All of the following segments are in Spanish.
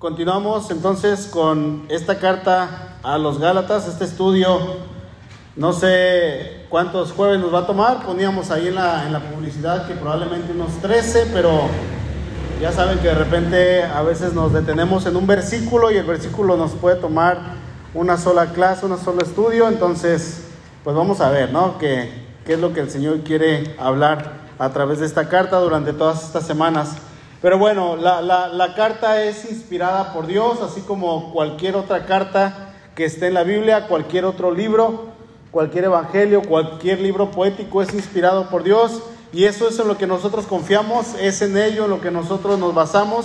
Continuamos entonces con esta carta a los Gálatas, este estudio. No sé cuántos jueves nos va a tomar, poníamos ahí en la, en la publicidad que probablemente unos 13, pero ya saben que de repente a veces nos detenemos en un versículo y el versículo nos puede tomar una sola clase, un solo estudio, entonces pues vamos a ver, ¿no? ¿Qué, qué es lo que el Señor quiere hablar a través de esta carta durante todas estas semanas? Pero bueno, la, carta es inspirada por Dios, así como cualquier otra carta que esté en la Biblia, cualquier otro libro, cualquier evangelio, cualquier libro poético es inspirado por Dios. Y eso es en lo que nosotros confiamos, es en ello en lo que nosotros nos basamos.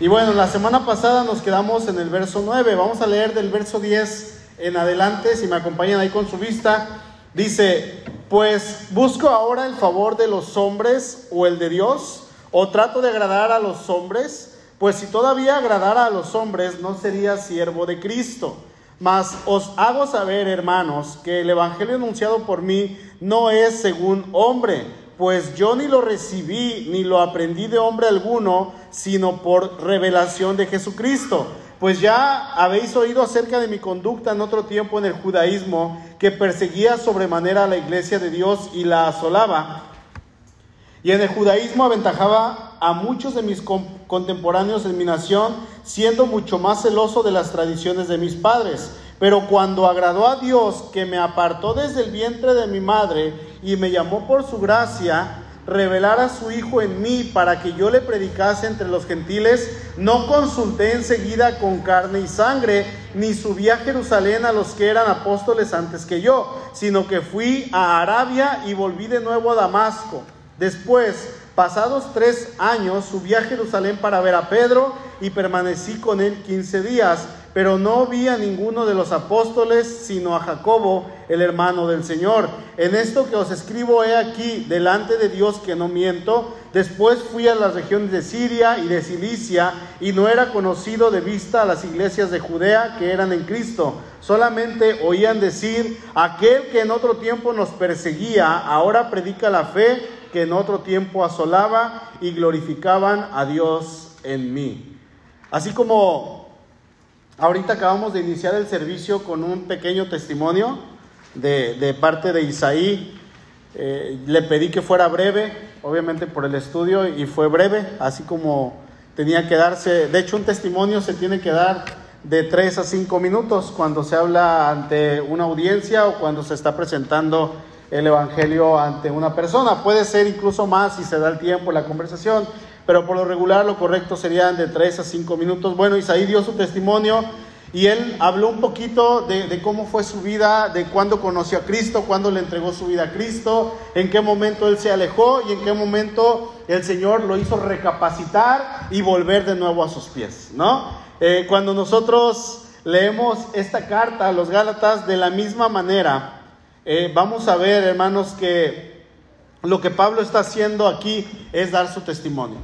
Y bueno, la semana pasada nos quedamos en el verso 9. Vamos a leer del verso 10 en adelante, si me acompañan ahí con su vista. Dice, pues busco ahora el favor de los hombres o el de Dios ¿O trato de agradar a los hombres? Pues si todavía agradara a los hombres, no sería siervo de Cristo. Mas os hago saber, hermanos, que el Evangelio anunciado por mí no es según hombre, pues yo ni lo recibí ni lo aprendí de hombre alguno, sino por revelación de Jesucristo. Pues ya habéis oído acerca de mi conducta en otro tiempo en el judaísmo, que perseguía sobremanera a la iglesia de Dios y la asolaba y en el judaísmo aventajaba a muchos de mis contemporáneos en mi nación, siendo mucho más celoso de las tradiciones de mis padres. Pero cuando agradó a Dios, que me apartó desde el vientre de mi madre y me llamó por su gracia, revelar a su Hijo en mí para que yo le predicase entre los gentiles, no consulté enseguida con carne y sangre, ni subí a Jerusalén a los que eran apóstoles antes que yo, sino que fui a Arabia y volví de nuevo a Damasco. Después, pasados tres años, subí a Jerusalén para ver a Pedro y permanecí con él quince días, pero no vi a ninguno de los apóstoles, sino a Jacobo, el hermano del Señor. En esto que os escribo he aquí, delante de Dios que no miento, después fui a las regiones de Siria y de Cilicia, y no era conocido de vista a las iglesias de Judea que eran en Cristo. Solamente oían decir, aquel que en otro tiempo nos perseguía, ahora predica la fe que en otro tiempo asolaba y glorificaban a Dios en mí. Así como ahorita acabamos de iniciar el servicio con un pequeño testimonio de, parte de Isaí, eh, le pedí que fuera breve, obviamente por el estudio, y fue breve, así como tenía que darse, de hecho un testimonio se tiene que dar de tres a cinco minutos cuando se habla ante una audiencia o cuando se está presentando el Evangelio ante una persona. Puede ser incluso más si se da el tiempo, la conversación, pero por lo regular lo correcto serían de tres a cinco minutos. Bueno, Isaí dio su testimonio y él habló un poquito de, cómo fue su vida, de cuándo conoció a Cristo, cuándo le entregó su vida a Cristo, en qué momento él se alejó y en qué momento el Señor lo hizo recapacitar y volver de nuevo a sus pies, ¿no? Eh, cuando nosotros leemos esta carta a los Gálatas de la misma manera, eh, vamos a ver, hermanos, que lo que Pablo está haciendo aquí es dar su testimonio.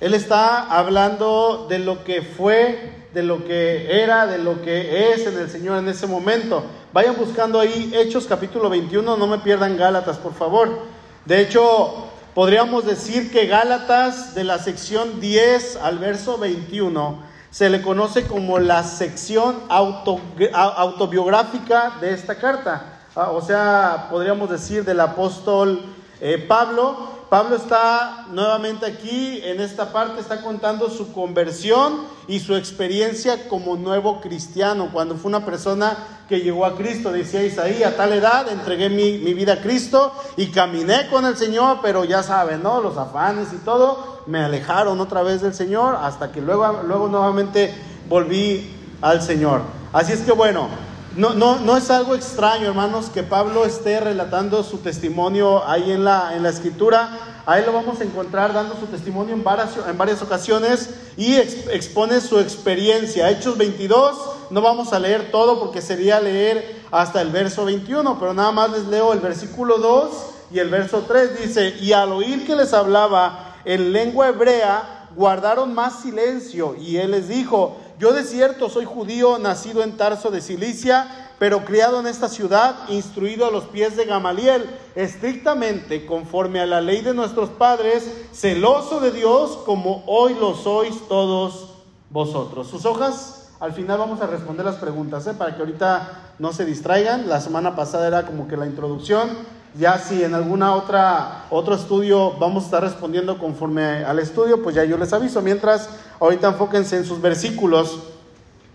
Él está hablando de lo que fue, de lo que era, de lo que es en el Señor en ese momento. Vayan buscando ahí Hechos capítulo 21, no me pierdan Gálatas, por favor. De hecho, podríamos decir que Gálatas de la sección 10 al verso 21 se le conoce como la sección autobiográfica de esta carta. Ah, o sea, podríamos decir del apóstol eh, Pablo. Pablo está nuevamente aquí, en esta parte, está contando su conversión y su experiencia como nuevo cristiano, cuando fue una persona que llegó a Cristo, decía Isaí, a tal edad entregué mi, mi vida a Cristo y caminé con el Señor, pero ya saben, ¿no? Los afanes y todo me alejaron otra vez del Señor hasta que luego, luego nuevamente volví al Señor. Así es que bueno, no, no, no es algo extraño, hermanos, que Pablo esté relatando su testimonio ahí en la, en la escritura. Ahí lo vamos a encontrar dando su testimonio en varias, en varias ocasiones y expone su experiencia. Hechos 22, no vamos a leer todo porque sería leer hasta el verso 21, pero nada más les leo el versículo 2 y el verso 3. Dice, y al oír que les hablaba en lengua hebrea, guardaron más silencio y él les dijo, yo de cierto soy judío, nacido en Tarso de Cilicia, pero criado en esta ciudad, instruido a los pies de Gamaliel, estrictamente conforme a la ley de nuestros padres, celoso de Dios como hoy lo sois todos vosotros. Sus hojas, al final vamos a responder las preguntas, ¿eh? para que ahorita no se distraigan. La semana pasada era como que la introducción. Ya si en alguna otra otro estudio vamos a estar respondiendo conforme al estudio, pues ya yo les aviso. Mientras, ahorita enfóquense en sus versículos.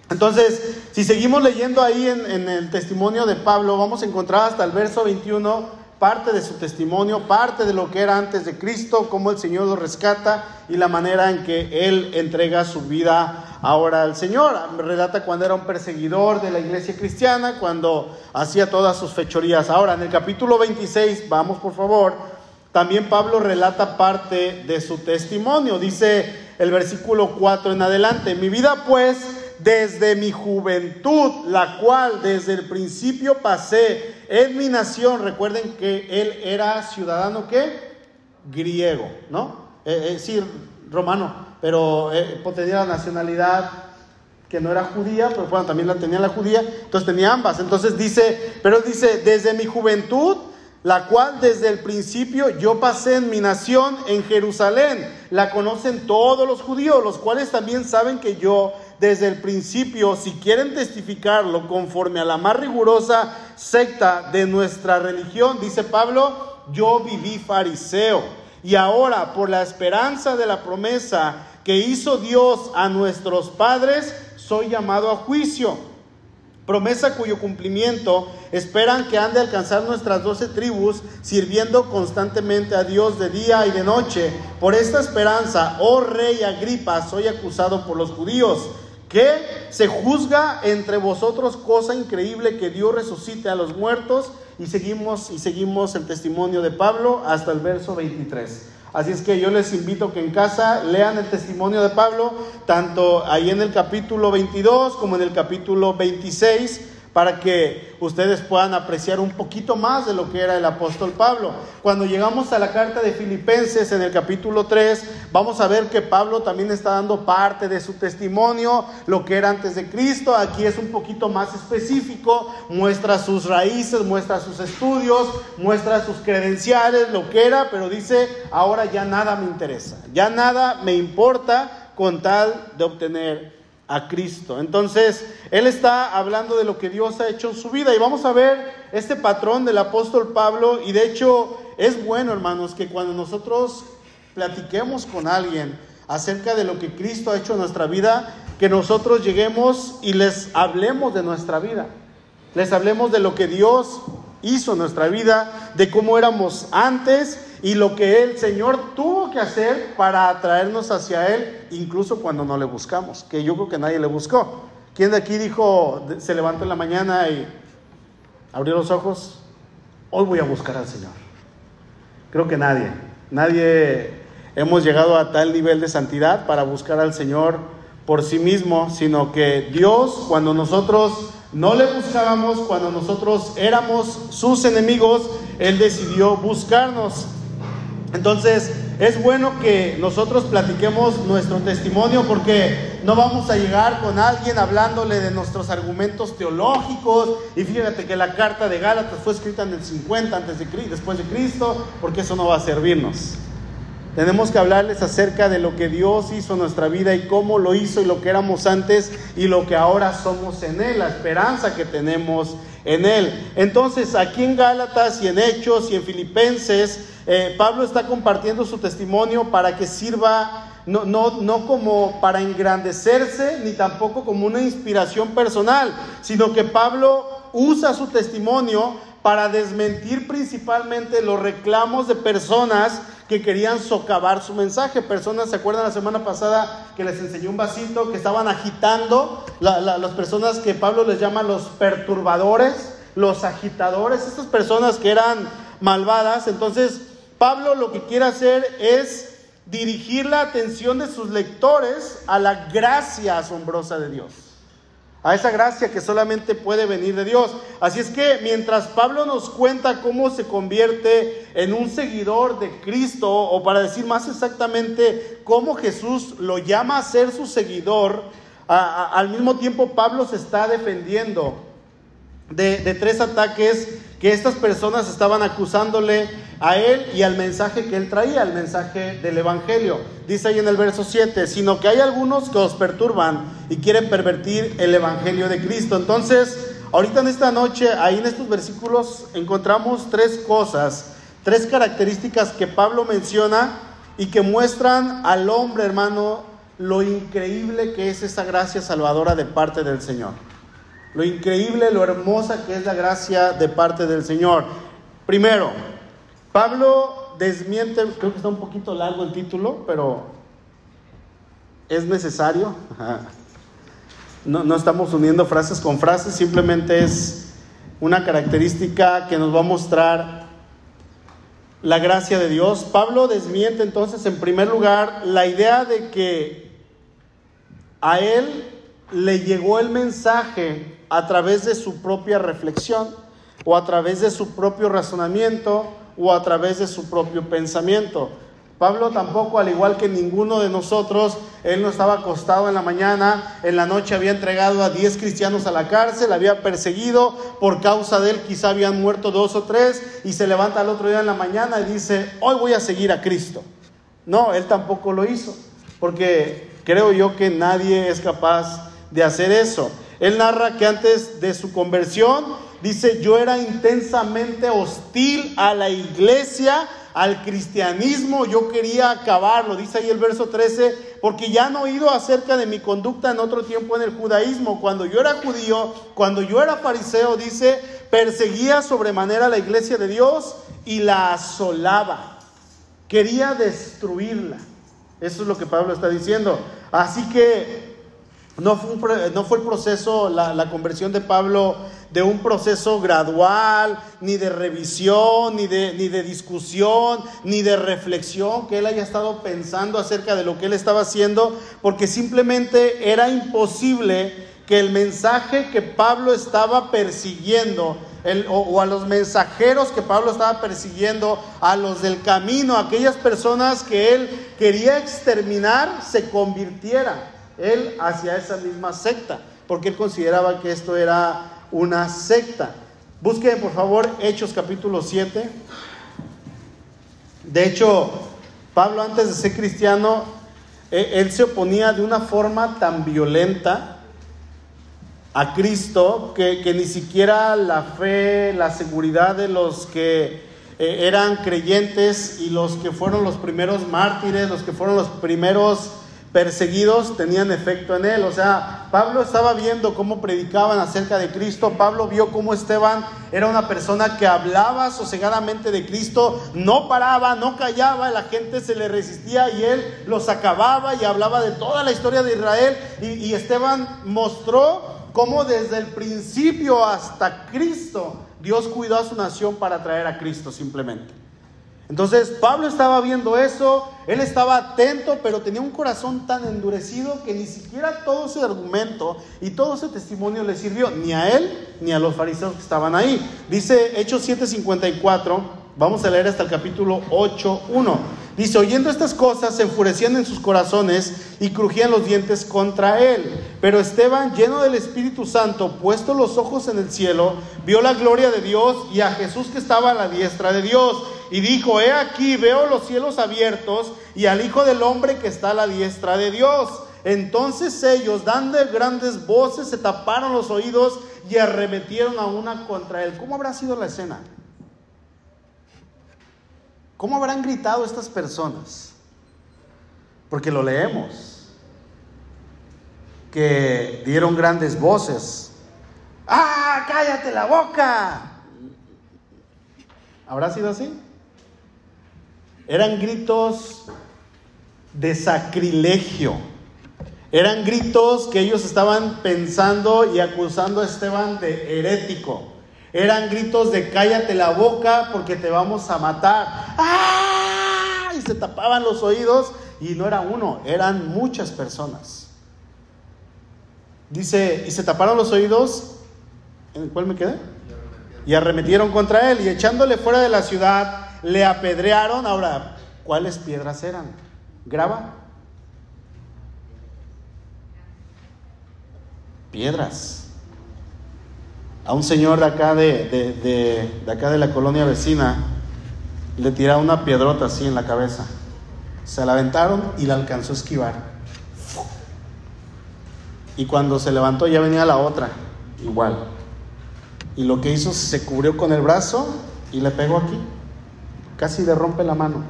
Entonces, si seguimos leyendo ahí en, en el testimonio de Pablo, vamos a encontrar hasta el verso 21 parte de su testimonio, parte de lo que era antes de Cristo, cómo el Señor lo rescata y la manera en que Él entrega su vida ahora al Señor. Relata cuando era un perseguidor de la iglesia cristiana, cuando hacía todas sus fechorías. Ahora, en el capítulo 26, vamos por favor, también Pablo relata parte de su testimonio. Dice el versículo 4 en adelante, mi vida pues desde mi juventud, la cual desde el principio pasé en mi nación. Recuerden que él era ciudadano? Griego, ¿no? Eh, eh sí, romano, pero eh, tenía la nacionalidad que no era judía, pero bueno, también la tenía la judía, entonces tenía ambas. Entonces dice, pero dice, desde mi juventud, la cual desde el principio yo pasé en mi nación en Jerusalén, la conocen todos los judíos, los cuales también saben que yo desde el principio, si quieren testificarlo conforme a la más rigurosa secta de nuestra religión, dice Pablo, yo viví fariseo. Y ahora, por la esperanza de la promesa que hizo Dios a nuestros padres, soy llamado a juicio. Promesa cuyo cumplimiento esperan que han de alcanzar nuestras doce tribus, sirviendo constantemente a Dios de día y de noche. Por esta esperanza, oh rey Agripa, soy acusado por los judíos que se juzga entre vosotros cosa increíble que Dios resucite a los muertos y seguimos y seguimos el testimonio de Pablo hasta el verso 23. Así es que yo les invito que en casa lean el testimonio de Pablo, tanto ahí en el capítulo 22 como en el capítulo 26 para que ustedes puedan apreciar un poquito más de lo que era el apóstol Pablo. Cuando llegamos a la carta de Filipenses en el capítulo 3, vamos a ver que Pablo también está dando parte de su testimonio, lo que era antes de Cristo. Aquí es un poquito más específico, muestra sus raíces, muestra sus estudios, muestra sus credenciales, lo que era, pero dice, ahora ya nada me interesa, ya nada me importa con tal de obtener a Cristo. Entonces, él está hablando de lo que Dios ha hecho en su vida y vamos a ver este patrón del apóstol Pablo y de hecho es bueno, hermanos, que cuando nosotros platiquemos con alguien acerca de lo que Cristo ha hecho en nuestra vida, que nosotros lleguemos y les hablemos de nuestra vida. Les hablemos de lo que Dios hizo en nuestra vida, de cómo éramos antes y lo que el Señor tuvo que hacer para atraernos hacia Él, incluso cuando no le buscamos, que yo creo que nadie le buscó. ¿Quién de aquí dijo, se levantó en la mañana y abrió los ojos? Hoy voy a buscar al Señor. Creo que nadie, nadie hemos llegado a tal nivel de santidad para buscar al Señor por sí mismo, sino que Dios, cuando nosotros no le buscábamos, cuando nosotros éramos sus enemigos, Él decidió buscarnos. Entonces, es bueno que nosotros platiquemos nuestro testimonio porque no vamos a llegar con alguien hablándole de nuestros argumentos teológicos. Y fíjate que la carta de Gálatas fue escrita en el 50 antes de, después de Cristo, porque eso no va a servirnos. Tenemos que hablarles acerca de lo que Dios hizo en nuestra vida y cómo lo hizo y lo que éramos antes y lo que ahora somos en Él, la esperanza que tenemos en Él. Entonces, aquí en Gálatas y en Hechos y en Filipenses, eh, Pablo está compartiendo su testimonio para que sirva no, no, no, como para engrandecerse, ni tampoco como una inspiración personal, sino que Pablo usa su testimonio para desmentir principalmente los reclamos de personas que querían socavar su mensaje. Personas, ¿se acuerdan la semana pasada que les enseñé un vasito que estaban agitando? las personas que Pablo les llama los perturbadores, los agitadores, estas personas que eran malvadas. Entonces, Pablo lo que quiere hacer es dirigir la atención de sus lectores a la gracia asombrosa de Dios a esa gracia que solamente puede venir de Dios. Así es que mientras Pablo nos cuenta cómo se convierte en un seguidor de Cristo, o para decir más exactamente cómo Jesús lo llama a ser su seguidor, al mismo tiempo Pablo se está defendiendo de, tres ataques que estas personas estaban acusándole a él y al mensaje que él traía, el mensaje del Evangelio. Dice ahí en el verso 7, sino que hay algunos que os perturban y quieren pervertir el Evangelio de Cristo. Entonces, ahorita en esta noche, ahí en estos versículos, encontramos tres cosas, tres características que Pablo menciona y que muestran al hombre, hermano, lo increíble que es esa gracia salvadora de parte del Señor. Lo increíble, lo hermosa que es la gracia de parte del Señor. Primero, Pablo desmiente, creo que está un poquito largo el título, pero es necesario. No, no estamos uniendo frases con frases, simplemente es una característica que nos va a mostrar la gracia de Dios. Pablo desmiente entonces en primer lugar la idea de que a él le llegó el mensaje a través de su propia reflexión o a través de su propio razonamiento o a través de su propio pensamiento. Pablo tampoco, al igual que ninguno de nosotros, él no estaba acostado en la mañana, en la noche había entregado a 10 cristianos a la cárcel, había perseguido, por causa de él quizá habían muerto dos o tres, y se levanta el otro día en la mañana y dice, hoy voy a seguir a Cristo. No, él tampoco lo hizo, porque creo yo que nadie es capaz de hacer eso. Él narra que antes de su conversión, dice, yo era intensamente hostil a la iglesia, al cristianismo, yo quería acabarlo, dice ahí el verso 13, porque ya han oído acerca de mi conducta en otro tiempo en el judaísmo. Cuando yo era judío, cuando yo era fariseo, dice, perseguía sobremanera la iglesia de Dios y la asolaba. Quería destruirla. Eso es lo que Pablo está diciendo. Así que no fue, no fue el proceso, la, la conversión de Pablo de un proceso gradual, ni de revisión, ni de, ni de discusión, ni de reflexión, que él haya estado pensando acerca de lo que él estaba haciendo, porque simplemente era imposible que el mensaje que Pablo estaba persiguiendo, o, a los mensajeros que Pablo estaba persiguiendo, a los del camino, aquellas personas que él quería exterminar, se convirtiera él hacia esa misma secta, porque él consideraba que esto era una secta. Busquen por favor Hechos capítulo 7. De hecho, Pablo antes de ser cristiano, e, él se oponía de una forma tan violenta a Cristo que, ni siquiera la fe, la seguridad de los que eh, eran creyentes y los que fueron los primeros mártires, los que fueron los primeros perseguidos tenían efecto en él. O sea, Pablo estaba viendo cómo predicaban acerca de Cristo. Pablo vio cómo Esteban era una persona que hablaba sosegadamente de Cristo, no paraba, no callaba, la gente se le resistía y él los acababa y hablaba de toda la historia de Israel. Y, y Esteban mostró cómo desde el principio hasta Cristo Dios cuidó a su nación para traer a Cristo simplemente. Entonces Pablo estaba viendo eso, él estaba atento, pero tenía un corazón tan endurecido que ni siquiera todo ese argumento y todo ese testimonio le sirvió, ni a él ni a los fariseos que estaban ahí. Dice Hechos 7:54, vamos a leer hasta el capítulo 8:1. Dice, oyendo estas cosas, se enfurecían en sus corazones y crujían los dientes contra él. Pero Esteban, lleno del Espíritu Santo, puesto los ojos en el cielo, vio la gloria de Dios y a Jesús que estaba a la diestra de Dios y dijo, he aquí, veo los cielos abiertos y al Hijo del Hombre que está a la diestra de Dios. Entonces ellos, dando grandes voces, se taparon los oídos y arremetieron a una contra él. ¿Cómo habrá sido la escena? ¿Cómo habrán gritado estas personas? Porque lo leemos, que dieron grandes voces. ¡Ah, cállate la boca! ¿Habrá sido así? Eran gritos de sacrilegio. Eran gritos que ellos estaban pensando y acusando a Esteban de herético. Eran gritos de cállate la boca porque te vamos a matar. ¡Ah! Y se tapaban los oídos y no era uno, eran muchas personas. Dice, y se taparon los oídos, ¿en cuál me quedé? Y arremetieron contra él y echándole fuera de la ciudad le apedrearon. Ahora, ¿cuáles piedras eran? ¿Graba? Piedras. a un señor de acá de, de, acá de la colonia vecina, le tiraron una piedrota así en la cabeza. Se la aventaron y la alcanzó a esquivar. Y cuando se levantó ya venía la otra, igual. Y lo que hizo se cubrió con el brazo y le pegó aquí. Casi le rompe la mano.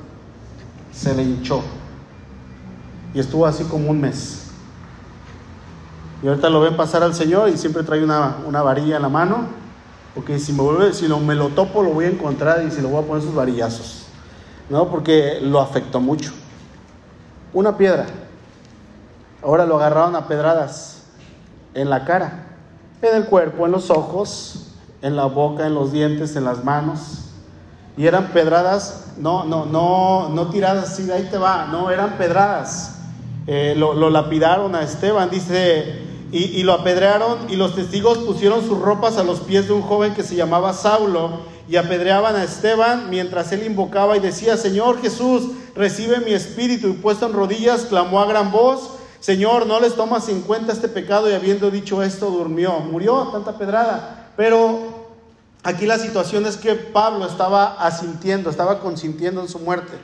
Se le hinchó. Y estuvo así como un mes. Y ahorita lo ven pasar al Señor y siempre trae una, una varilla en la mano. Porque si me vuelve, si no me lo topo, lo voy a encontrar y si lo voy a poner sus varillazos. ¿No? Porque lo afectó mucho. Una piedra. Ahora lo agarraron a pedradas en la cara, en el cuerpo, en los ojos, en la boca, en los dientes, en las manos. Y eran pedradas, no, no, no, no tiradas así, de ahí te va, no, eran pedradas. Eh, lo, lapidaron a Esteban, dice, y, y, lo apedrearon y los testigos pusieron sus ropas a los pies de un joven que se llamaba Saulo y apedreaban a Esteban mientras él invocaba y decía, Señor Jesús, recibe mi espíritu y puesto en rodillas, clamó a gran voz, Señor, no les tomas en cuenta este pecado y habiendo dicho esto, durmió, murió tanta pedrada. Pero aquí la situación es que Pablo estaba asintiendo, estaba consintiendo en su muerte.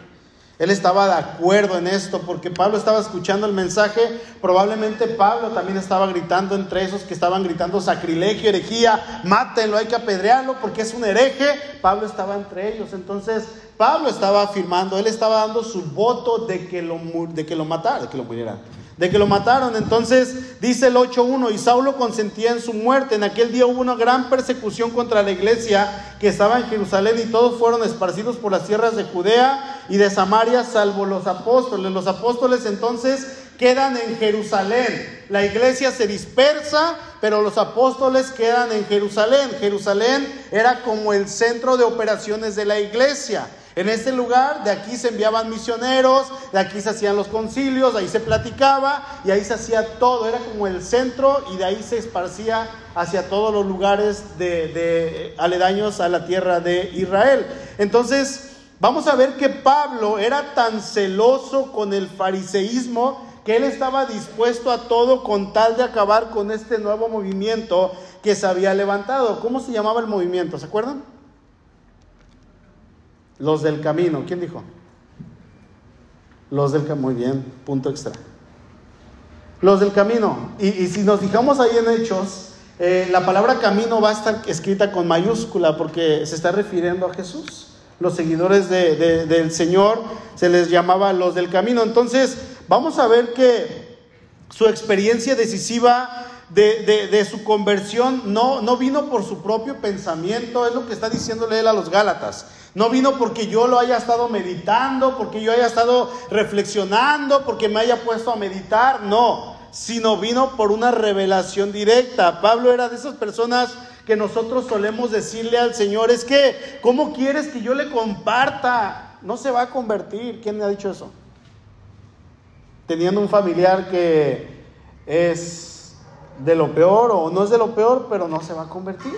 Él estaba de acuerdo en esto porque Pablo estaba escuchando el mensaje. Probablemente Pablo también estaba gritando entre esos que estaban gritando sacrilegio, herejía, mátenlo, hay que apedrearlo porque es un hereje. Pablo estaba entre ellos. Entonces Pablo estaba afirmando, él estaba dando su voto de que lo, de que lo matara, de que lo muriera de que lo mataron. Entonces dice el 8.1, y Saulo consentía en su muerte. En aquel día hubo una gran persecución contra la iglesia que estaba en Jerusalén y todos fueron esparcidos por las tierras de Judea y de Samaria, salvo los apóstoles. Los apóstoles entonces quedan en Jerusalén. La iglesia se dispersa, pero los apóstoles quedan en Jerusalén. Jerusalén era como el centro de operaciones de la iglesia. En ese lugar, de aquí se enviaban misioneros, de aquí se hacían los concilios, ahí se platicaba y ahí se hacía todo. Era como el centro y de ahí se esparcía hacia todos los lugares de, aledaños a la tierra de Israel. Entonces, vamos a ver que Pablo era tan celoso con el fariseísmo que él estaba dispuesto a todo con tal de acabar con este nuevo movimiento que se había levantado. ¿Cómo se llamaba el movimiento? ¿Se acuerdan? Los del camino, ¿quién dijo? Los del camino, muy bien, punto extra. Los del camino. Y, si nos fijamos ahí en Hechos, eh, la palabra camino va a estar escrita con mayúscula porque se está refiriendo a Jesús. Los seguidores del Señor se les llamaba los del camino. Entonces, vamos a ver que su experiencia decisiva de, su conversión no, no vino por su propio pensamiento, es lo que está diciéndole él a los Gálatas. No vino porque yo lo haya estado meditando, porque yo haya estado reflexionando, porque me haya puesto a meditar, no, sino vino por una revelación directa. Pablo era de esas personas que nosotros solemos decirle al Señor, es que, ¿cómo quieres que yo le comparta? No se va a convertir. ¿Quién me ha dicho eso? Teniendo un familiar que es de lo peor o no es de lo peor, pero no se va a convertir.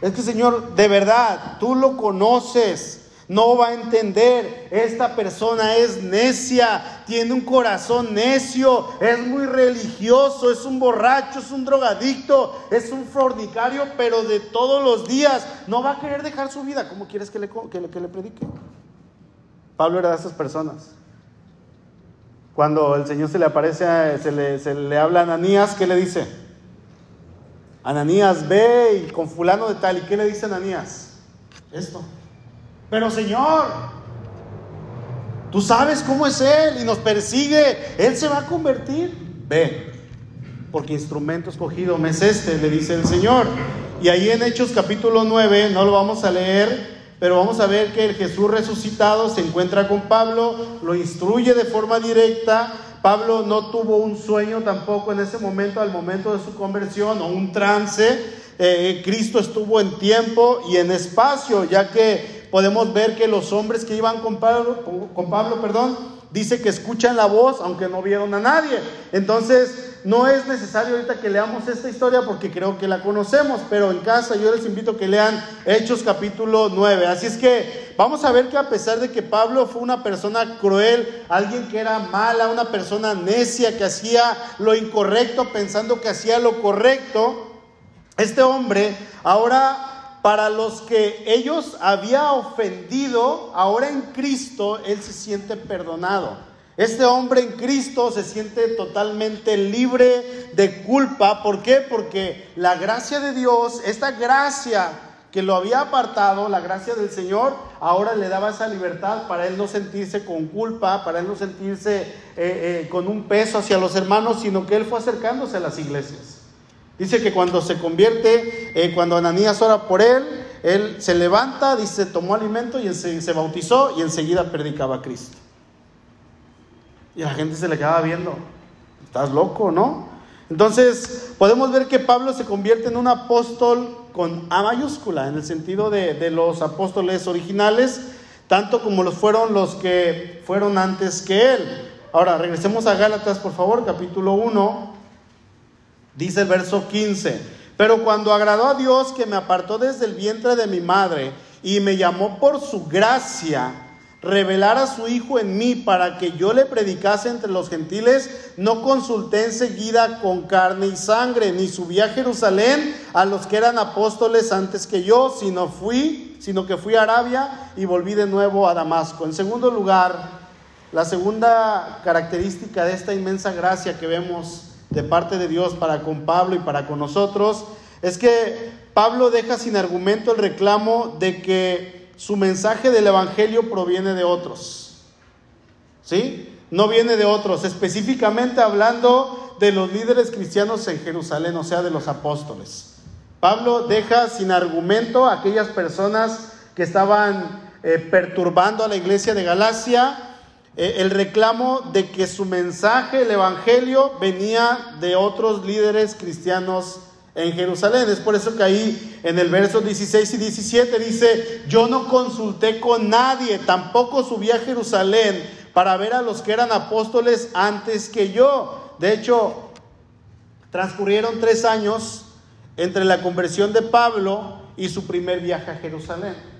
Es que Señor, de verdad, tú lo conoces. No va a entender. Esta persona es necia, tiene un corazón necio, es muy religioso, es un borracho, es un drogadicto, es un fornicario, pero de todos los días no va a querer dejar su vida. ¿Cómo quieres que le, que le, predique? Pablo era de esas personas. Cuando el Señor se le aparece, se le, se le habla a Ananías, ¿qué le dice? Ananías ve y con fulano de tal. ¿Y qué le dice Ananías? Esto. Pero Señor, tú sabes cómo es Él y nos persigue. Él se va a convertir. Ve, porque instrumento escogido me es este, le dice el Señor. Y ahí en Hechos capítulo 9, no lo vamos a leer, pero vamos a ver que el Jesús resucitado se encuentra con Pablo, lo instruye de forma directa Pablo no tuvo un sueño tampoco en ese momento, al momento de su conversión, o un trance. Eh, Cristo estuvo en tiempo y en espacio, ya que podemos ver que los hombres que iban con Pablo, con Pablo perdón, dice que escuchan la voz aunque no vieron a nadie. Entonces, no es necesario ahorita que leamos esta historia porque creo que la conocemos, pero en casa yo les invito a que lean Hechos capítulo 9. Así es que vamos a ver que a pesar de que Pablo fue una persona cruel, alguien que era mala, una persona necia, que hacía lo incorrecto pensando que hacía lo correcto, Este hombre ahora para los que ellos había ofendido, ahora en Cristo él se siente perdonado. Este hombre en Cristo se siente totalmente libre de culpa. ¿Por qué? Porque la gracia de Dios, esta gracia que lo había apartado, la gracia del Señor, ahora le daba esa libertad para él no sentirse con culpa, para él no sentirse eh, eh, con un peso hacia los hermanos, sino que él fue acercándose a las iglesias. Dice que cuando se convierte, eh, cuando Ananías ora por él, él se levanta, dice, tomó alimento y se bautizó y enseguida predicaba a Cristo. Y la gente se le quedaba viendo. Estás loco, ¿no? Entonces, podemos ver que Pablo se convierte en un apóstol con A mayúscula, en el sentido de, de los apóstoles originales, tanto como los fueron los que fueron antes que él. Ahora, regresemos a Gálatas, por favor, capítulo 1, dice el verso 15. Pero cuando agradó a Dios que me apartó desde el vientre de mi madre y me llamó por su gracia, revelar a su Hijo en mí para que yo le predicase entre los gentiles, no consulté enseguida con carne y sangre, ni subí a Jerusalén a los que eran apóstoles antes que yo, sino fui, sino que fui a Arabia y volví de nuevo a Damasco. En segundo lugar, la segunda característica de esta inmensa gracia que vemos de parte de Dios para con Pablo y para con nosotros es que Pablo deja sin argumento el reclamo de que su mensaje del Evangelio proviene de otros. ¿Sí? No viene de otros, específicamente hablando de los líderes cristianos en Jerusalén, o sea, de los apóstoles. Pablo deja sin argumento a aquellas personas que estaban eh, perturbando a la iglesia de Galacia eh, el reclamo de que su mensaje, el Evangelio, venía de otros líderes cristianos en Jerusalén. Es por eso que ahí en el verso 16 y 17 dice, yo no consulté con nadie, tampoco subí a Jerusalén para ver a los que eran apóstoles antes que yo. De hecho, transcurrieron tres años entre la conversión de Pablo y su primer viaje a Jerusalén.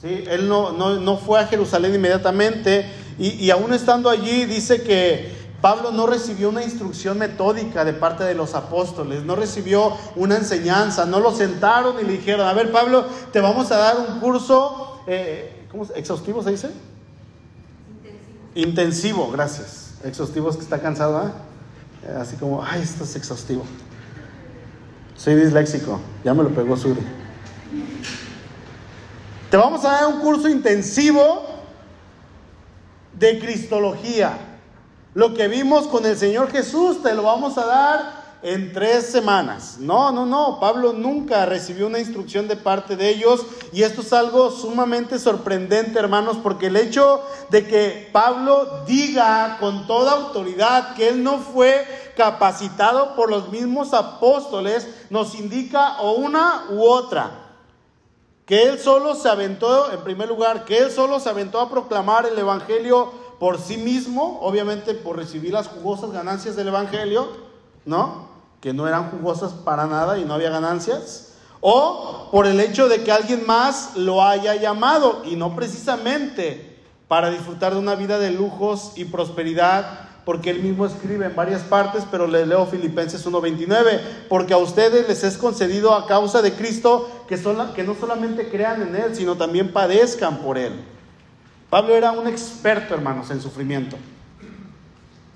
¿Sí? Él no, no, fue a Jerusalén inmediatamente y, y aún estando allí dice que Pablo no recibió una instrucción metódica de parte de los apóstoles, no recibió una enseñanza, no lo sentaron y le dijeron, a ver Pablo, te vamos a dar un curso, eh, ¿cómo ¿exhaustivo se dice? Intensivo. Intensivo, gracias. Exhaustivo es que está cansado, ¿eh? Así como, ay, esto es exhaustivo. Soy disléxico, ya me lo pegó Suri. Te vamos a dar un curso intensivo de cristología. Lo que vimos con el Señor Jesús te lo vamos a dar en tres semanas. No, no, no. Pablo nunca recibió una instrucción de parte de ellos y esto es algo sumamente sorprendente, hermanos, porque el hecho de que Pablo diga con toda autoridad que él no fue capacitado por los mismos apóstoles nos indica o una u otra. Que él solo se aventó, en primer lugar, que él solo se aventó a proclamar el Evangelio por sí mismo, obviamente por recibir las jugosas ganancias del Evangelio, ¿no? Que no eran jugosas para nada y no había ganancias. O por el hecho de que alguien más lo haya llamado y no precisamente para disfrutar de una vida de lujos y prosperidad, porque él mismo escribe en varias partes, pero le leo Filipenses 1.29, porque a ustedes les es concedido a causa de Cristo que, que no solamente crean en Él, sino también padezcan por Él. Pablo era un experto, hermanos, en sufrimiento.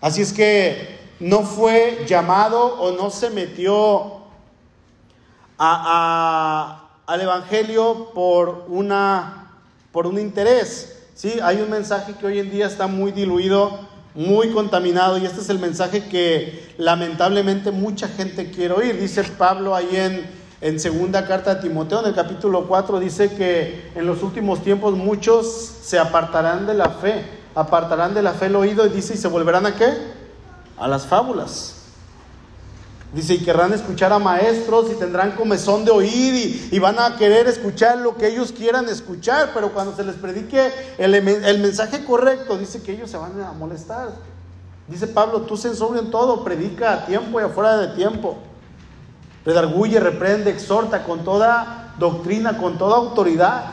Así es que no fue llamado o no se metió al Evangelio por, una, por un interés. ¿sí? Hay un mensaje que hoy en día está muy diluido, muy contaminado, y este es el mensaje que lamentablemente mucha gente quiere oír. Dice Pablo ahí en en segunda carta de Timoteo, en el capítulo 4, dice que en los últimos tiempos muchos se apartarán de la fe, apartarán de la fe el oído y dice, ¿y se volverán a qué? A las fábulas. Dice, y querrán escuchar a maestros y tendrán comezón de oír y, van a querer escuchar lo que ellos quieran escuchar, pero cuando se les predique el, mensaje correcto, dice que ellos se van a molestar. Dice Pablo, tú se en todo, predica a tiempo y afuera de tiempo. Redarguye, reprende, exhorta con toda doctrina, con toda autoridad,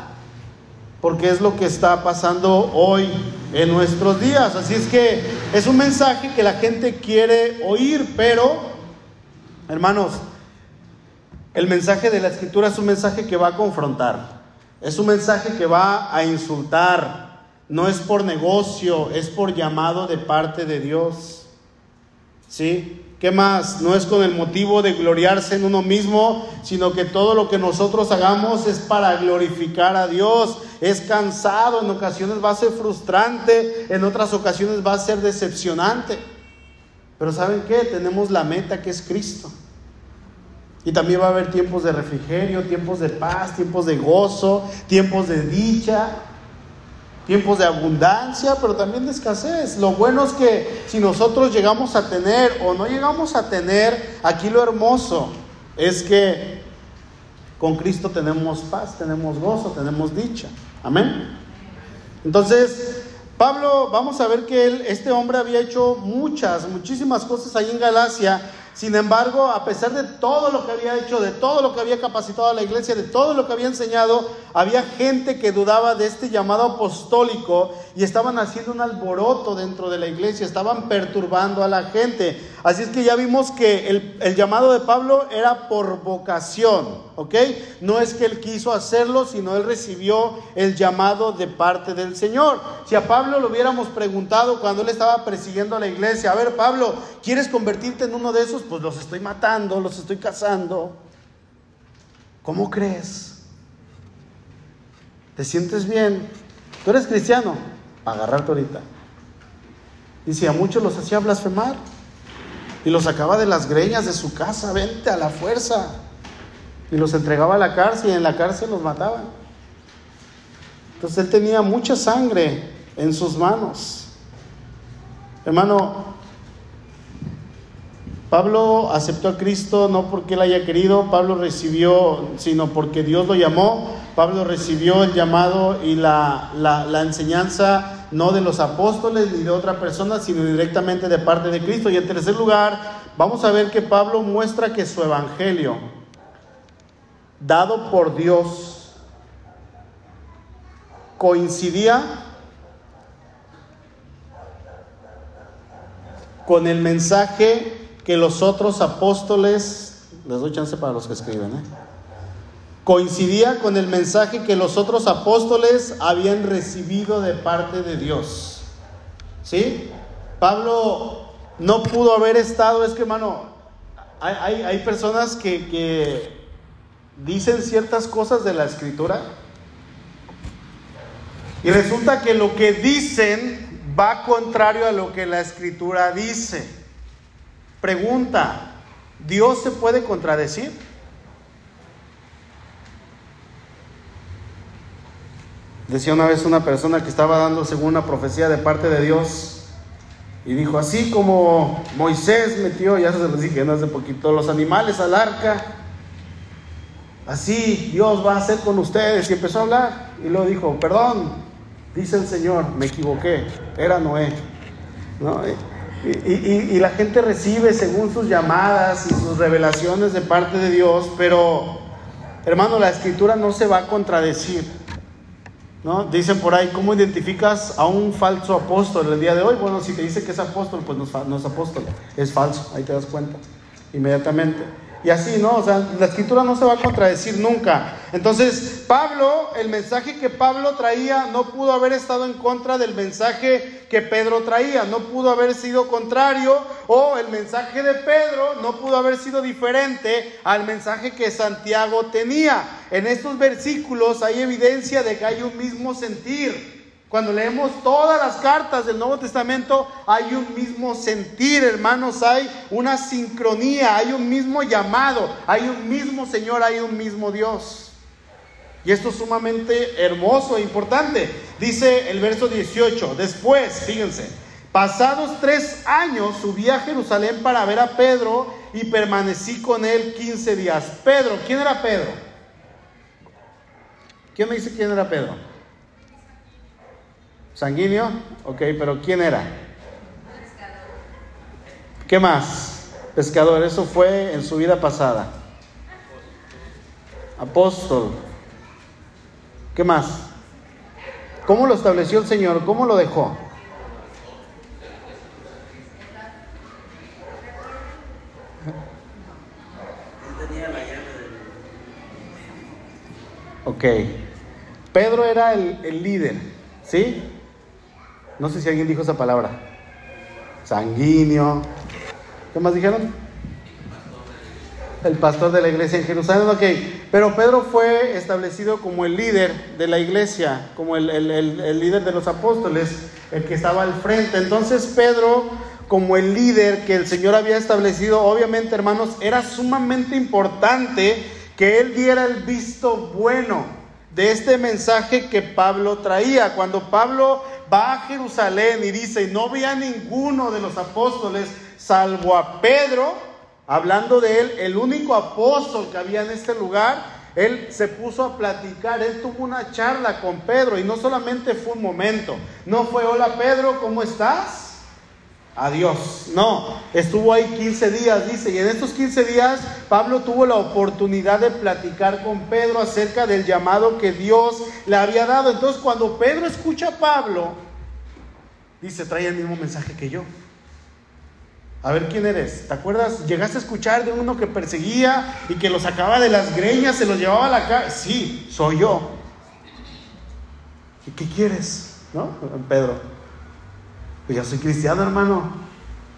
porque es lo que está pasando hoy en nuestros días. Así es que es un mensaje que la gente quiere oír, pero, hermanos, el mensaje de la escritura es un mensaje que va a confrontar, es un mensaje que va a insultar, no es por negocio, es por llamado de parte de Dios. ¿Sí? ¿Qué más? No es con el motivo de gloriarse en uno mismo, sino que todo lo que nosotros hagamos es para glorificar a Dios. Es cansado, en ocasiones va a ser frustrante, en otras ocasiones va a ser decepcionante. Pero ¿saben qué? Tenemos la meta que es Cristo. Y también va a haber tiempos de refrigerio, tiempos de paz, tiempos de gozo, tiempos de dicha, tiempos de abundancia, pero también de escasez. Lo bueno es que si nosotros llegamos a tener o no llegamos a tener, aquí lo hermoso es que con Cristo tenemos paz, tenemos gozo, tenemos dicha. Amén. Entonces, Pablo, vamos a ver que este hombre había hecho muchas, muchísimas cosas ahí en Galacia sin embargo, a pesar de todo lo que había hecho, de todo lo que había capacitado a la iglesia, de todo lo que había enseñado, había gente que dudaba de este llamado apostólico y estaban haciendo un alboroto dentro de la iglesia, estaban perturbando a la gente. Así es que ya vimos que el, llamado de Pablo era por vocación, ¿ok? No es que él quiso hacerlo, sino él recibió el llamado de parte del Señor. Si a Pablo lo hubiéramos preguntado cuando él estaba persiguiendo a la iglesia, a ver Pablo, ¿quieres convertirte en uno de esos? Pues los estoy matando, los estoy cazando. ¿Cómo crees? ¿Te sientes bien? ¿Tú eres cristiano? agarrarte ahorita. Dice, a muchos los hacía blasfemar y los sacaba de las greñas de su casa, vente a la fuerza. Y los entregaba a la cárcel y en la cárcel los mataban. Entonces él tenía mucha sangre en sus manos. Hermano, Pablo aceptó a Cristo no porque él haya querido, Pablo recibió, sino porque Dios lo llamó. Pablo recibió el llamado y la, la enseñanza no de los apóstoles ni de otra persona, sino directamente de parte de Cristo. Y en tercer lugar, vamos a ver que Pablo muestra que su evangelio, dado por Dios, coincidía con el mensaje que los otros apóstoles, les doy chance para los que escriben, ¿eh? coincidía con el mensaje que los otros apóstoles habían recibido de parte de Dios. ¿Sí? Pablo no pudo haber estado, es que hermano, hay, personas que, que dicen ciertas cosas de la escritura y resulta que lo que dicen va contrario a lo que la escritura dice. Pregunta, ¿Dios se puede contradecir? Decía una vez una persona que estaba dando según una profecía de parte de Dios y dijo, así como Moisés metió, ya se los dije no hace poquito, los animales al arca, así Dios va a hacer con ustedes. Y empezó a hablar y luego dijo, perdón, dice el Señor, me equivoqué, era Noé. Y, la gente recibe según sus llamadas y sus revelaciones de parte de Dios, pero hermano, la escritura no se va a contradecir. ¿No? Dicen por ahí, ¿cómo identificas a un falso apóstol el día de hoy? Bueno, si te dice que es apóstol, pues no es, apóstol, es falso, ahí te das cuenta, inmediatamente. Y así, ¿no? O sea, la escritura no se va a contradecir nunca. Entonces, Pablo, el mensaje que Pablo traía no pudo haber estado en contra del mensaje que Pedro traía, no pudo haber sido contrario o el mensaje de Pedro no pudo haber sido diferente al mensaje que Santiago tenía. En estos versículos hay evidencia de que hay un mismo sentir. Cuando leemos todas las cartas del Nuevo Testamento, hay un mismo sentir, hermanos, hay una sincronía, hay un mismo llamado, hay un mismo Señor, hay un mismo Dios. Y esto es sumamente hermoso e importante. Dice el verso 18, después, fíjense, pasados tres años subí a Jerusalén para ver a Pedro y permanecí con él 15 días. Pedro, ¿quién era Pedro? ¿Quién me dice quién era Pedro? ¿Sanguíneo? Ok, pero ¿quién era? ¿Qué más? Pescador, eso fue en su vida pasada. Apóstol. ¿Qué más? ¿Cómo lo estableció el Señor? ¿Cómo lo dejó? Ok. Pedro era el, el líder, ¿sí? No sé si alguien dijo esa palabra. Sanguíneo. ¿Qué más dijeron? El pastor de la iglesia en Jerusalén, ok. Pero Pedro fue establecido como el líder de la iglesia, como el, el- el- el líder de los apóstoles, el que estaba al frente. Entonces Pedro, como el líder que el Señor había establecido, obviamente hermanos, era sumamente importante que él diera el visto bueno de este mensaje que Pablo traía. Cuando Pablo va a Jerusalén y dice, no vi a ninguno de los apóstoles salvo a Pedro, hablando de él, el único apóstol que había en este lugar, él se puso a platicar, él tuvo una charla con Pedro y no solamente fue un momento, no fue, hola Pedro, ¿cómo estás? Adiós. No, estuvo ahí 15 días, dice, y en estos 15 días Pablo tuvo la oportunidad de platicar con Pedro acerca del llamado que Dios le había dado. Entonces cuando Pedro escucha a Pablo, dice, trae el mismo mensaje que yo. A ver quién eres. ¿Te acuerdas? Llegaste a escuchar de uno que perseguía y que los sacaba de las greñas, se los llevaba a la casa. Sí, soy yo. ¿Y qué quieres? ¿No? Pedro. Pues ya soy cristiano, hermano.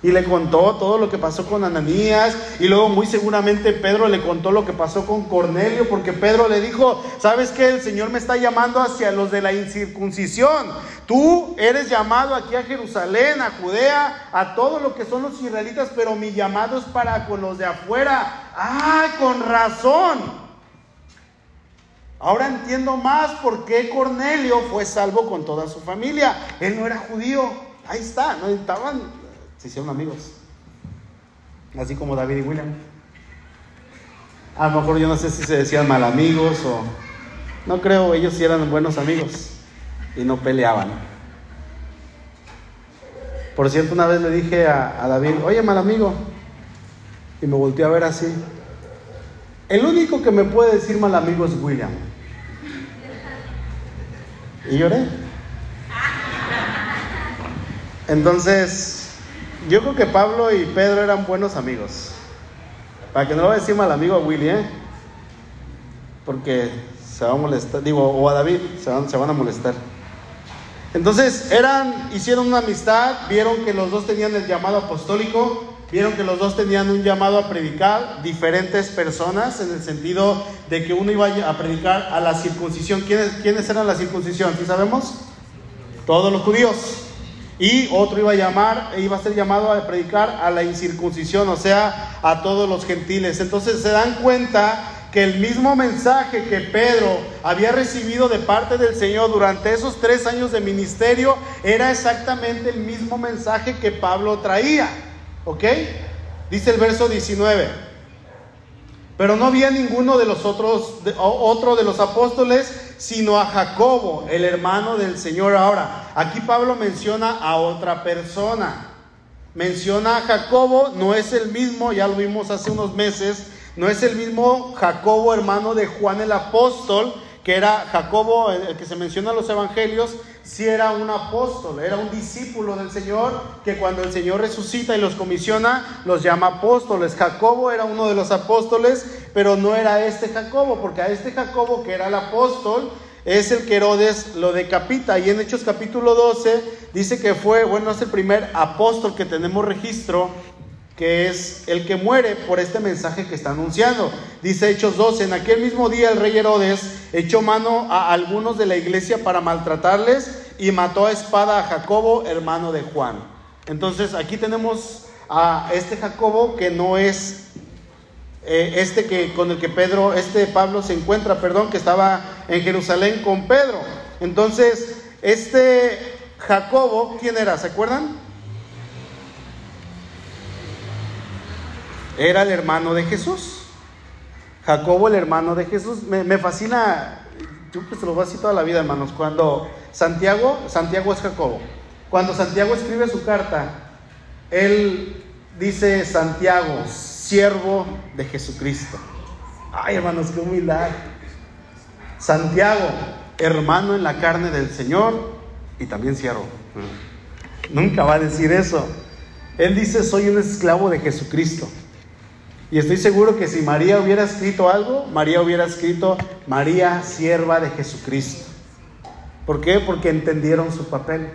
Y le contó todo lo que pasó con Ananías. Y luego muy seguramente Pedro le contó lo que pasó con Cornelio. Porque Pedro le dijo, ¿sabes qué? El Señor me está llamando hacia los de la incircuncisión. Tú eres llamado aquí a Jerusalén, a Judea, a todo lo que son los israelitas. Pero mi llamado es para con los de afuera. Ah, con razón. Ahora entiendo más por qué Cornelio fue salvo con toda su familia. Él no era judío. Ahí está, no estaban, se hicieron amigos. Así como David y William. A lo mejor yo no sé si se decían mal amigos o... No creo, ellos sí eran buenos amigos y no peleaban. Por cierto, una vez le dije a, David, oye mal amigo, y me volteé a ver así. El único que me puede decir mal amigo es William. Y lloré. Entonces, yo creo que Pablo y Pedro eran buenos amigos. Para que no lo vaya a decir mal amigo a Willy, ¿eh? Porque se va a molestar, digo, o a David, se van, se van a molestar. Entonces, eran, hicieron una amistad, vieron que los dos tenían el llamado apostólico, vieron que los dos tenían un llamado a predicar, diferentes personas, en el sentido de que uno iba a predicar a la circuncisión. ¿Quiénes, quiénes eran la circuncisión? ¿Sí sabemos? Todos los judíos. Y otro iba a llamar, iba a ser llamado a predicar a la incircuncisión, o sea, a todos los gentiles. Entonces se dan cuenta que el mismo mensaje que Pedro había recibido de parte del Señor durante esos tres años de ministerio era exactamente el mismo mensaje que Pablo traía. ¿Ok? Dice el verso 19. Pero no había ninguno de los otros, de, otro de los apóstoles, sino a Jacobo, el hermano del Señor. Ahora, aquí Pablo menciona a otra persona. Menciona a Jacobo, no es el mismo, ya lo vimos hace unos meses, no es el mismo Jacobo, hermano de Juan el apóstol, que era Jacobo, el que se menciona en los evangelios, si era un apóstol, era un discípulo del Señor, que cuando el Señor resucita y los comisiona, los llama apóstoles. Jacobo era uno de los apóstoles, pero no era este Jacobo, porque a este Jacobo, que era el apóstol, es el que Herodes lo decapita. Y en Hechos capítulo 12 dice que fue, bueno, es el primer apóstol que tenemos registro que es el que muere por este mensaje que está anunciando. Dice Hechos 12, en aquel mismo día el rey Herodes echó mano a algunos de la iglesia para maltratarles y mató a espada a Jacobo, hermano de Juan. Entonces aquí tenemos a este Jacobo que no es eh, este que con el que Pedro, este Pablo se encuentra, perdón, que estaba en Jerusalén con Pedro. Entonces, este Jacobo, ¿quién era? ¿Se acuerdan? Era el hermano de Jesús. Jacobo, el hermano de Jesús. Me, me fascina, yo pues se lo voy a decir toda la vida, hermanos, cuando Santiago, Santiago es Jacobo, cuando Santiago escribe su carta, él dice Santiago, siervo de Jesucristo. Ay, hermanos, qué humildad. Santiago, hermano en la carne del Señor y también siervo. Nunca va a decir eso. Él dice, soy un esclavo de Jesucristo. Y estoy seguro que si María hubiera escrito algo, María hubiera escrito María, sierva de Jesucristo. ¿Por qué? Porque entendieron su papel.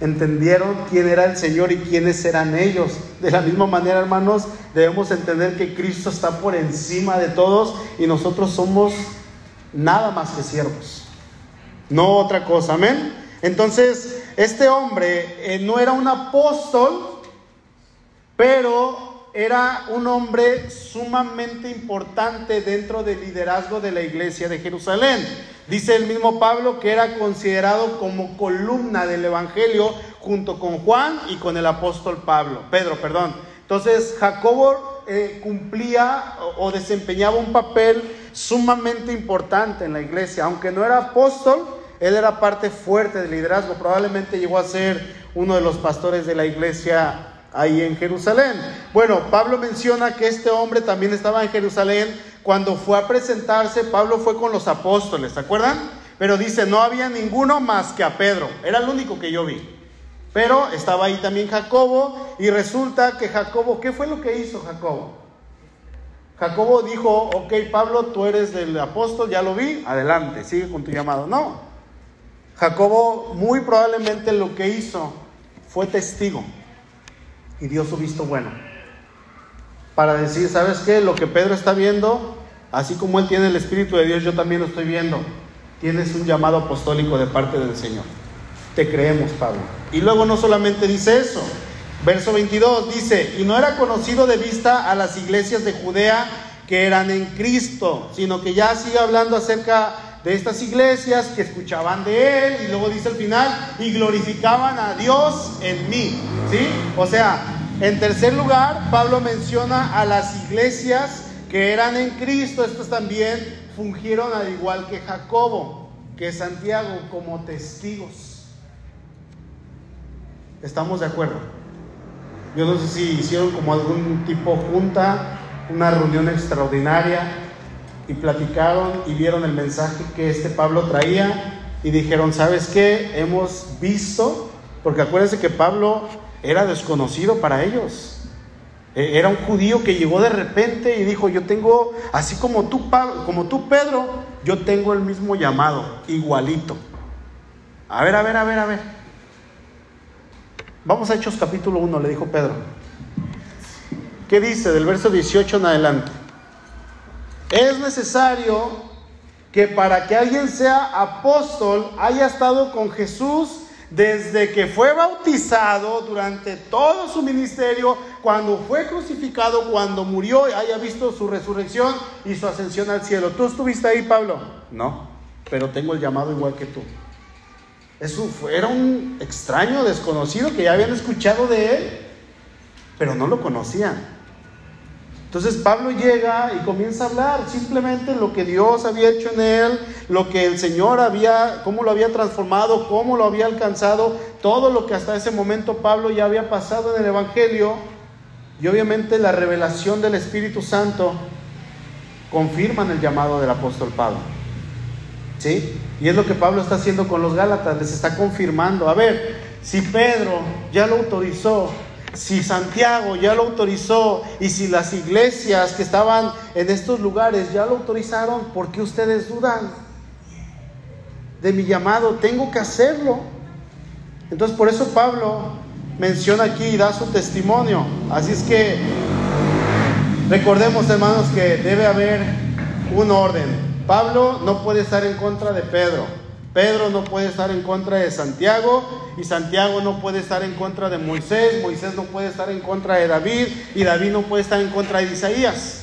Entendieron quién era el Señor y quiénes eran ellos. De la misma manera, hermanos, debemos entender que Cristo está por encima de todos y nosotros somos nada más que siervos. No otra cosa, amén. Entonces, este hombre eh, no era un apóstol, pero era un hombre sumamente importante dentro del liderazgo de la iglesia de Jerusalén. Dice el mismo Pablo que era considerado como columna del Evangelio junto con Juan y con el apóstol Pablo, Pedro, perdón. Entonces Jacobo eh, cumplía o, o desempeñaba un papel sumamente importante en la iglesia, aunque no era apóstol, él era parte fuerte del liderazgo, probablemente llegó a ser uno de los pastores de la iglesia ahí en Jerusalén. Bueno, Pablo menciona que este hombre también estaba en Jerusalén. Cuando fue a presentarse, Pablo fue con los apóstoles, ¿se acuerdan? Pero dice, no había ninguno más que a Pedro. Era el único que yo vi. Pero estaba ahí también Jacobo y resulta que Jacobo, ¿qué fue lo que hizo Jacobo? Jacobo dijo, ok Pablo, tú eres del apóstol, ya lo vi, adelante, sigue con tu llamado. No, Jacobo muy probablemente lo que hizo fue testigo y dio su visto bueno. Para decir, ¿sabes qué? Lo que Pedro está viendo, así como él tiene el Espíritu de Dios, yo también lo estoy viendo. Tienes un llamado apostólico de parte del Señor. Te creemos, Pablo. Y luego no solamente dice eso. Verso 22 dice, y no era conocido de vista a las iglesias de Judea que eran en Cristo, sino que ya sigue hablando acerca de estas iglesias que escuchaban de él y luego dice al final y glorificaban a Dios en mí, ¿sí? O sea, en tercer lugar, Pablo menciona a las iglesias que eran en Cristo, estos también fungieron al igual que Jacobo, que Santiago como testigos. ¿Estamos de acuerdo? Yo no sé si hicieron como algún tipo junta, una reunión extraordinaria y platicaron y vieron el mensaje que este Pablo traía y dijeron, ¿sabes qué? Hemos visto, porque acuérdense que Pablo era desconocido para ellos. E, era un judío que llegó de repente y dijo, yo tengo, así como tú, como tú Pedro, yo tengo el mismo llamado, igualito. A ver, a ver, a ver, a ver. Vamos a Hechos capítulo 1, le dijo Pedro. ¿Qué dice del verso 18 en adelante? Es necesario que para que alguien sea apóstol haya estado con Jesús desde que fue bautizado durante todo su ministerio, cuando fue crucificado, cuando murió, haya visto su resurrección y su ascensión al cielo. ¿Tú estuviste ahí, Pablo? No, pero tengo el llamado igual que tú. Eso era un extraño desconocido que ya habían escuchado de él, pero no lo conocían. Entonces Pablo llega y comienza a hablar simplemente lo que Dios había hecho en él, lo que el Señor había, cómo lo había transformado, cómo lo había alcanzado, todo lo que hasta ese momento Pablo ya había pasado en el Evangelio y obviamente la revelación del Espíritu Santo confirman el llamado del apóstol Pablo. ¿Sí? Y es lo que Pablo está haciendo con los Gálatas, les está confirmando. A ver, si Pedro ya lo autorizó, si Santiago ya lo autorizó y si las iglesias que estaban en estos lugares ya lo autorizaron, ¿por qué ustedes dudan de mi llamado? Tengo que hacerlo. Entonces por eso Pablo menciona aquí y da su testimonio. Así es que recordemos hermanos que debe haber un orden. Pablo no puede estar en contra de Pedro. Pedro no puede estar en contra de Santiago y Santiago no puede estar en contra de Moisés, Moisés no puede estar en contra de David y David no puede estar en contra de Isaías.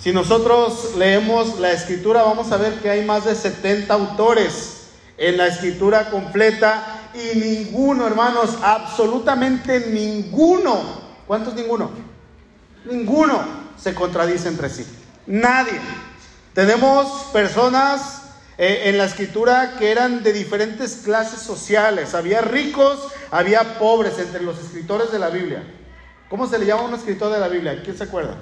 Si nosotros leemos la escritura vamos a ver que hay más de 70 autores en la escritura completa y ninguno, hermanos, absolutamente ninguno, ¿cuántos ninguno? Ninguno se contradice entre sí. Nadie. Tenemos personas eh, en la escritura que eran de diferentes clases sociales. Había ricos, había pobres entre los escritores de la Biblia. ¿Cómo se le llama a un escritor de la Biblia? ¿Quién se acuerda?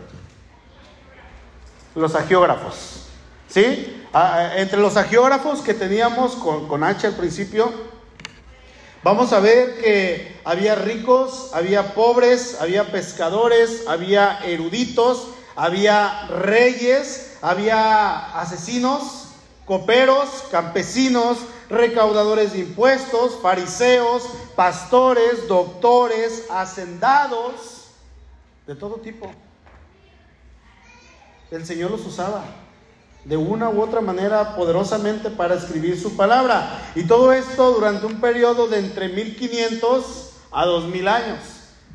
Los agiógrafos. ¿Sí? Ah, ah, entre los agiógrafos que teníamos con, con H al principio, Vamos a ver que había ricos, había pobres, había pescadores, había eruditos, había reyes, había asesinos, coperos, campesinos, recaudadores de impuestos, fariseos, pastores, doctores, hacendados, de todo tipo. El Señor los usaba de una u otra manera poderosamente para escribir su palabra. Y todo esto durante un periodo de entre 1500 a 2000 años.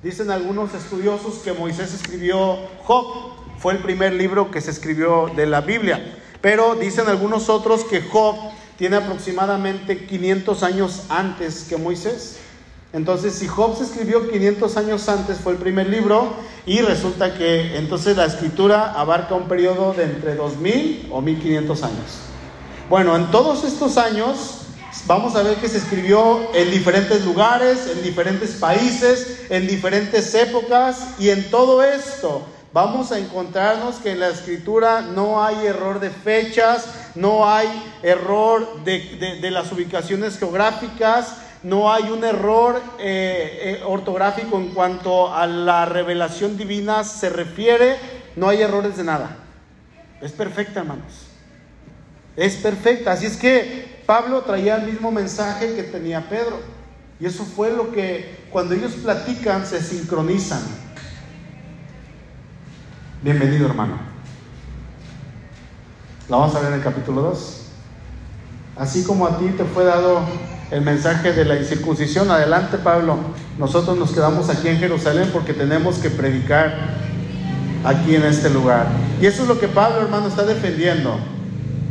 Dicen algunos estudiosos que Moisés escribió Job, fue el primer libro que se escribió de la Biblia. Pero dicen algunos otros que Job tiene aproximadamente 500 años antes que Moisés. Entonces, si Job se escribió 500 años antes, fue el primer libro, y resulta que entonces la escritura abarca un periodo de entre 2000 o 1500 años. Bueno, en todos estos años vamos a ver que se escribió en diferentes lugares, en diferentes países, en diferentes épocas, y en todo esto vamos a encontrarnos que en la escritura no hay error de fechas, no hay error de, las ubicaciones geográficas, no hay un error eh, eh, ortográfico en cuanto a la revelación divina se refiere, no hay errores de nada. Es perfecta, hermanos. Es perfecta. Así es que Pablo traía el mismo mensaje que tenía Pedro. Y eso fue lo que cuando ellos platican se sincronizan. Bienvenido, hermano. La vamos a ver en el capítulo 2. Así como a ti te fue dado el mensaje de la incircuncisión, adelante Pablo, nosotros nos quedamos aquí en Jerusalén porque tenemos que predicar aquí en este lugar. Y eso es lo que Pablo, hermano, está defendiendo.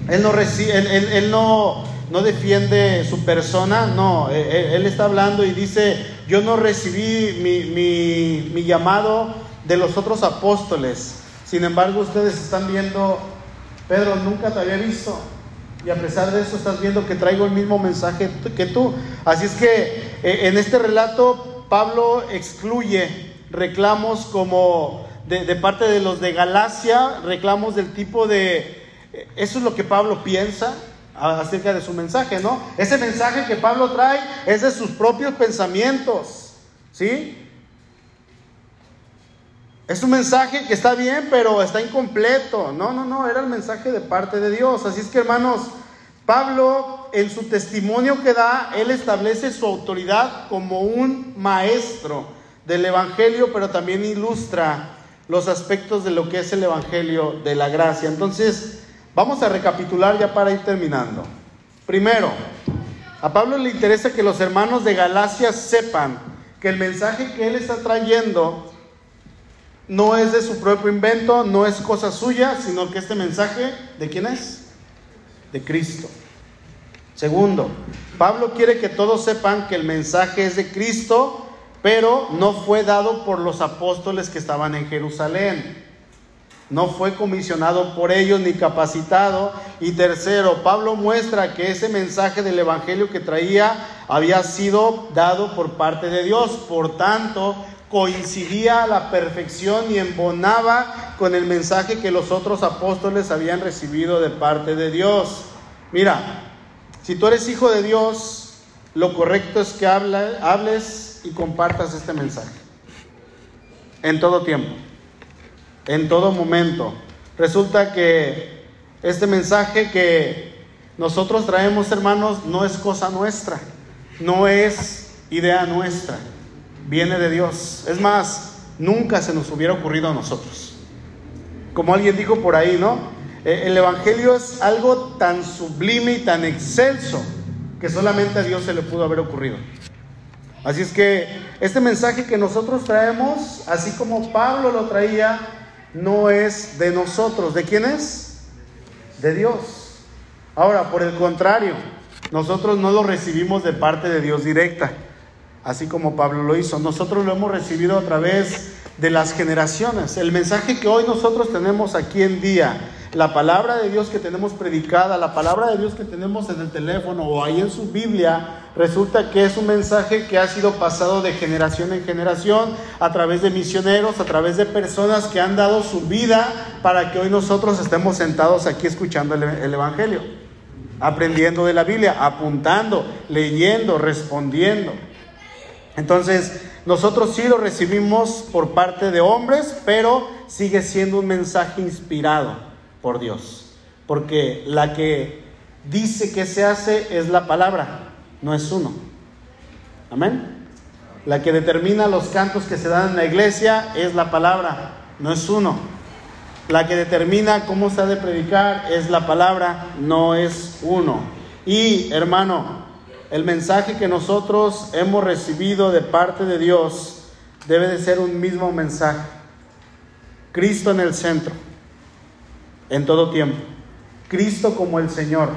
Él no, él, no, no defiende su persona, no, él, está hablando y dice, yo no recibí mi, mi llamado de los otros apóstoles. Sin embargo, ustedes están viendo, Pedro, nunca te había visto. Y a pesar de eso estás viendo que traigo el mismo mensaje que tú. Así es que eh, en este relato Pablo excluye reclamos como de, parte de los de Galacia, reclamos del tipo de... Eh, eso es lo que Pablo piensa acerca de su mensaje, ¿no? Ese mensaje que Pablo trae es de sus propios pensamientos, ¿sí? Es un mensaje que está bien, pero está incompleto. No, no, no, era el mensaje de parte de Dios. Así es que hermanos, Pablo en su testimonio que da, él establece su autoridad como un maestro del Evangelio, pero también ilustra los aspectos de lo que es el Evangelio de la gracia. Entonces, vamos a recapitular ya para ir terminando. Primero, a Pablo le interesa que los hermanos de Galacia sepan que el mensaje que él está trayendo no es de su propio invento, no es cosa suya, sino que este mensaje, ¿de quién es? De Cristo. Segundo, Pablo quiere que todos sepan que el mensaje es de Cristo, pero no fue dado por los apóstoles que estaban en Jerusalén. No fue comisionado por ellos ni capacitado. Y tercero, Pablo muestra que ese mensaje del Evangelio que traía había sido dado por parte de Dios. Por tanto, coincidía a la perfección y embonaba con el mensaje que los otros apóstoles habían recibido de parte de Dios. Mira, si tú eres hijo de Dios, lo correcto es que hables y compartas este mensaje. En todo tiempo, en todo momento. Resulta que este mensaje que nosotros traemos, hermanos, no es cosa nuestra, no es idea nuestra viene de Dios. Es más, nunca se nos hubiera ocurrido a nosotros. Como alguien dijo por ahí, ¿no? E, el Evangelio es algo tan sublime y tan excelso que solamente a Dios se le pudo haber ocurrido. Así es que este mensaje que nosotros traemos, así como Pablo lo traía, no es de nosotros. ¿De quién es? De Dios. Ahora, por el contrario, nosotros no lo recibimos de parte de Dios directa así como Pablo lo hizo. Nosotros lo hemos recibido a través de las generaciones. El mensaje que hoy nosotros tenemos aquí en día, la palabra de Dios que tenemos predicada, la palabra de Dios que tenemos en el teléfono o ahí en su Biblia, resulta que es un mensaje que ha sido pasado de generación en generación a través de misioneros, a través de personas que han dado su vida para que hoy nosotros estemos sentados aquí escuchando el, Evangelio. aprendiendo de la Biblia, apuntando, leyendo, respondiendo. Entonces, nosotros sí lo recibimos por parte de hombres, pero sigue siendo un mensaje inspirado por Dios. Porque la que dice que se hace es la palabra, no es uno. Amén. La que determina los cantos que se dan en la iglesia es la palabra, no es uno. La que determina cómo se ha de predicar es la palabra, no es uno. Y hermano, el mensaje que nosotros hemos recibido de parte de Dios debe de ser un mismo mensaje. Cristo en el centro, en todo tiempo. Cristo como el Señor.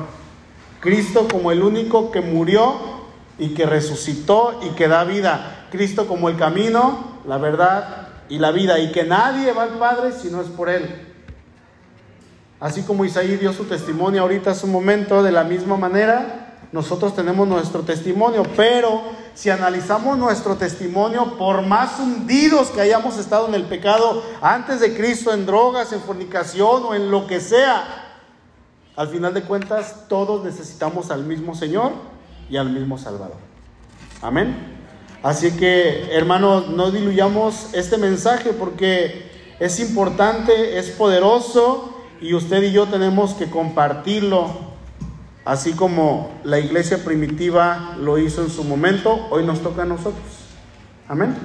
Cristo como el único que murió y que resucitó y que da vida. Cristo como el camino, la verdad y la vida. Y que nadie va al Padre si no es por Él. Así como Isaías dio su testimonio ahorita hace un momento, de la misma manera, nosotros tenemos nuestro testimonio, pero si analizamos nuestro testimonio, por más hundidos que hayamos estado en el pecado antes de Cristo, en drogas, en fornicación o en lo que sea, al final de cuentas todos necesitamos al mismo Señor y al mismo Salvador. Amén. Así que, hermanos, no diluyamos este mensaje porque es importante, es poderoso y usted y yo tenemos que compartirlo Así como la iglesia primitiva lo hizo en su momento, hoy nos toca a nosotros. Amén.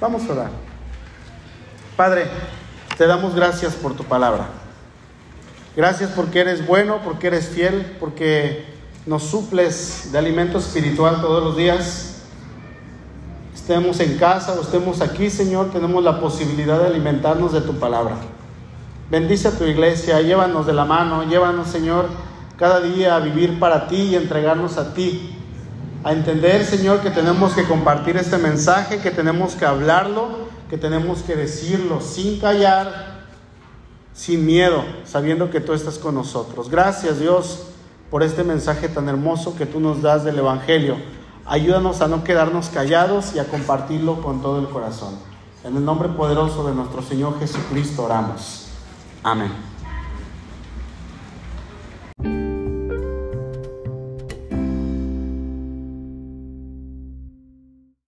Vamos a orar. Padre, te damos gracias por tu palabra. Gracias porque eres bueno, porque eres fiel, porque nos suples de alimento espiritual todos los días. Estemos en casa o estemos aquí, Señor, tenemos la posibilidad de alimentarnos de tu palabra. Bendice a tu iglesia, llévanos de la mano, llévanos, Señor cada día a vivir para ti y entregarnos a ti. A entender, Señor, que tenemos que compartir este mensaje, que tenemos que hablarlo, que tenemos que decirlo sin callar, sin miedo, sabiendo que tú estás con nosotros. Gracias, Dios, por este mensaje tan hermoso que tú nos das del Evangelio. Ayúdanos a no quedarnos callados y a compartirlo con todo el corazón. En el nombre poderoso de nuestro Señor Jesucristo oramos. Amén.